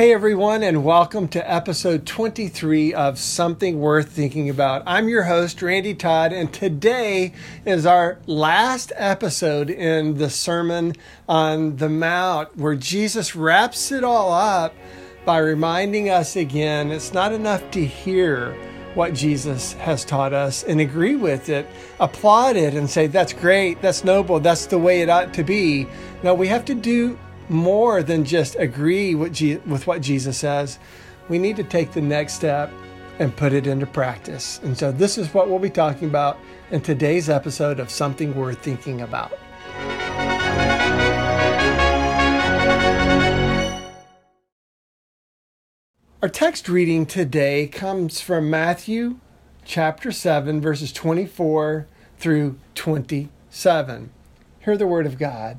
Hey everyone, and welcome to episode 23 of Something Worth Thinking About. I'm your host, Randy Todd, and today is our last episode in the Sermon on the Mount, where Jesus wraps it all up by reminding us again it's not enough to hear what Jesus has taught us and agree with it, applaud it, and say, That's great, that's noble, that's the way it ought to be. No, we have to do more than just agree with, Je- with what Jesus says. We need to take the next step and put it into practice. And so, this is what we'll be talking about in today's episode of Something Worth Thinking About. Our text reading today comes from Matthew chapter 7, verses 24 through 27. Hear the word of God.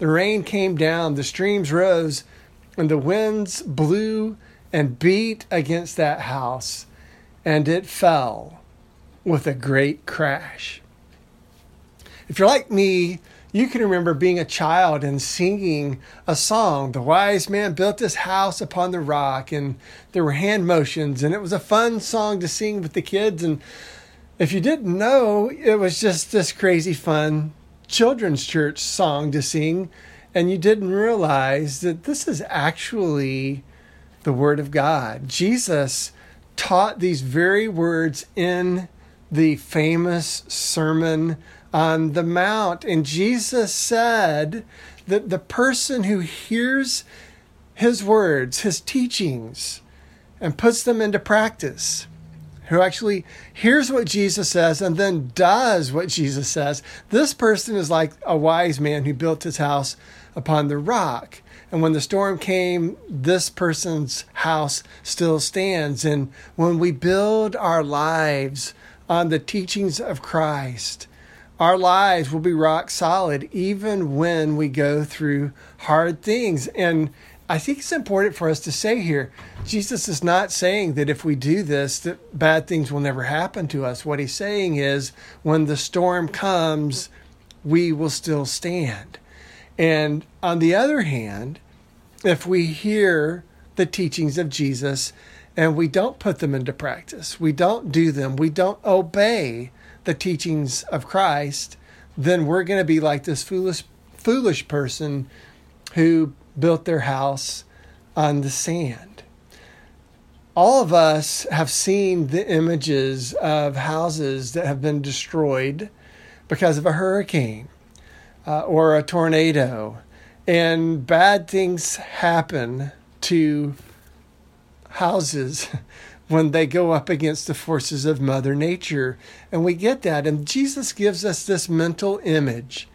The rain came down, the streams rose, and the winds blew and beat against that house, and it fell with a great crash. If you're like me, you can remember being a child and singing a song. The wise man built his house upon the rock, and there were hand motions, and it was a fun song to sing with the kids. And if you didn't know, it was just this crazy fun children's church song to sing, and you didn't realize that this is actually the Word of God. Jesus taught these very words in the famous Sermon on the Mount. And Jesus said that the person who hears his words, his teachings, and puts them into practice, who actually hears what Jesus says and then does what Jesus says, this person is like a wise man who built his house upon the rock. And when the storm came, this person's house still stands. And when we build our lives on the teachings of Christ, our lives will be rock solid even when we go through hard things. And I think it's important for us to say here Jesus is not saying that if we do this, that bad things will never happen to us. What he's saying is when the storm comes, we will still stand. And on the other hand, if we hear the teachings of Jesus and we don't put them into practice, we don't do them, we don't obey the teachings of Christ, then we're going to be like this foolish foolish person who built their house on the sand. All of us have seen the images of houses that have been destroyed because of a hurricane uh, or a tornado, and bad things happen to houses when they go up against the forces of Mother Nature. And we get that. And Jesus gives us this mental image.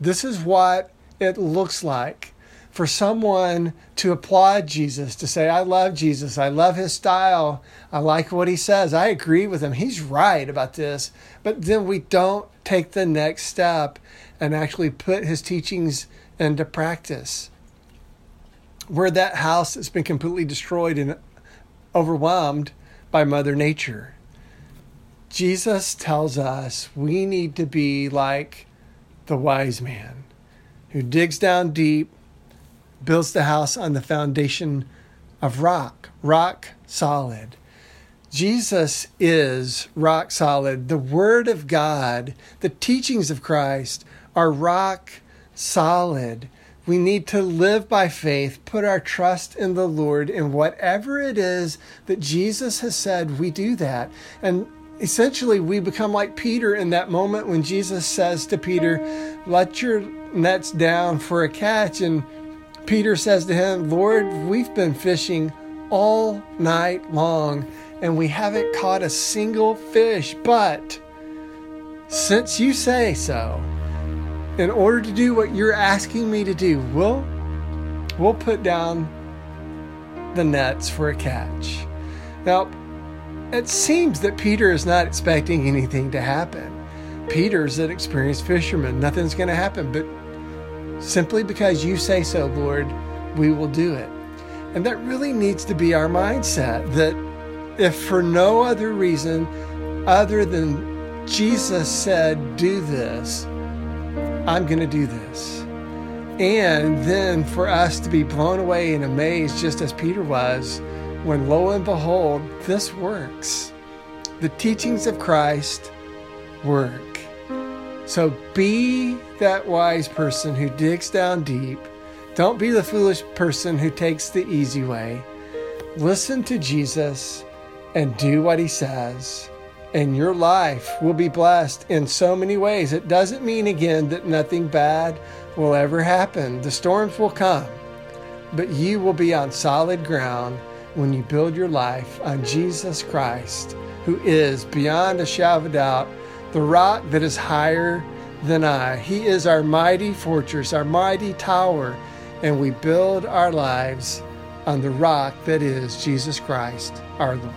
This is what it looks like for someone to applaud Jesus, to say, I love Jesus, I love his style, I like what he says, I agree with him, he's right about this. But then we don't take the next step and actually put his teachings into practice. We're that house that's been completely destroyed and overwhelmed by Mother Nature. Jesus tells us we need to be like the wise man who digs down deep, builds the house on the foundation of rock, rock solid. Jesus is rock solid. The Word of God, the teachings of Christ are rock solid. We need to live by faith, put our trust in the Lord, and whatever it is that Jesus has said, we do that. And essentially, we become like Peter in that moment when Jesus says to Peter, Let your nets down for a catch. And Peter says to him, Lord, we've been fishing all night long and we haven't caught a single fish, but since you say so, in order to do what you're asking me to do, we'll we'll put down the nets for a catch. Now, it seems that Peter is not expecting anything to happen. Peter's an experienced fisherman. Nothing's going to happen, but simply because you say so, Lord, we will do it. And that really needs to be our mindset that if for no other reason other than Jesus said, do this, I'm going to do this. And then for us to be blown away and amazed, just as Peter was, when lo and behold, this works. The teachings of Christ work. So be that wise person who digs down deep. Don't be the foolish person who takes the easy way. Listen to Jesus and do what he says, and your life will be blessed in so many ways. It doesn't mean, again, that nothing bad will ever happen. The storms will come, but you will be on solid ground when you build your life on Jesus Christ, who is, beyond a shadow of doubt, the rock that is higher than I. He is our mighty fortress, our mighty tower, and we build our lives on the rock that is Jesus Christ, our Lord.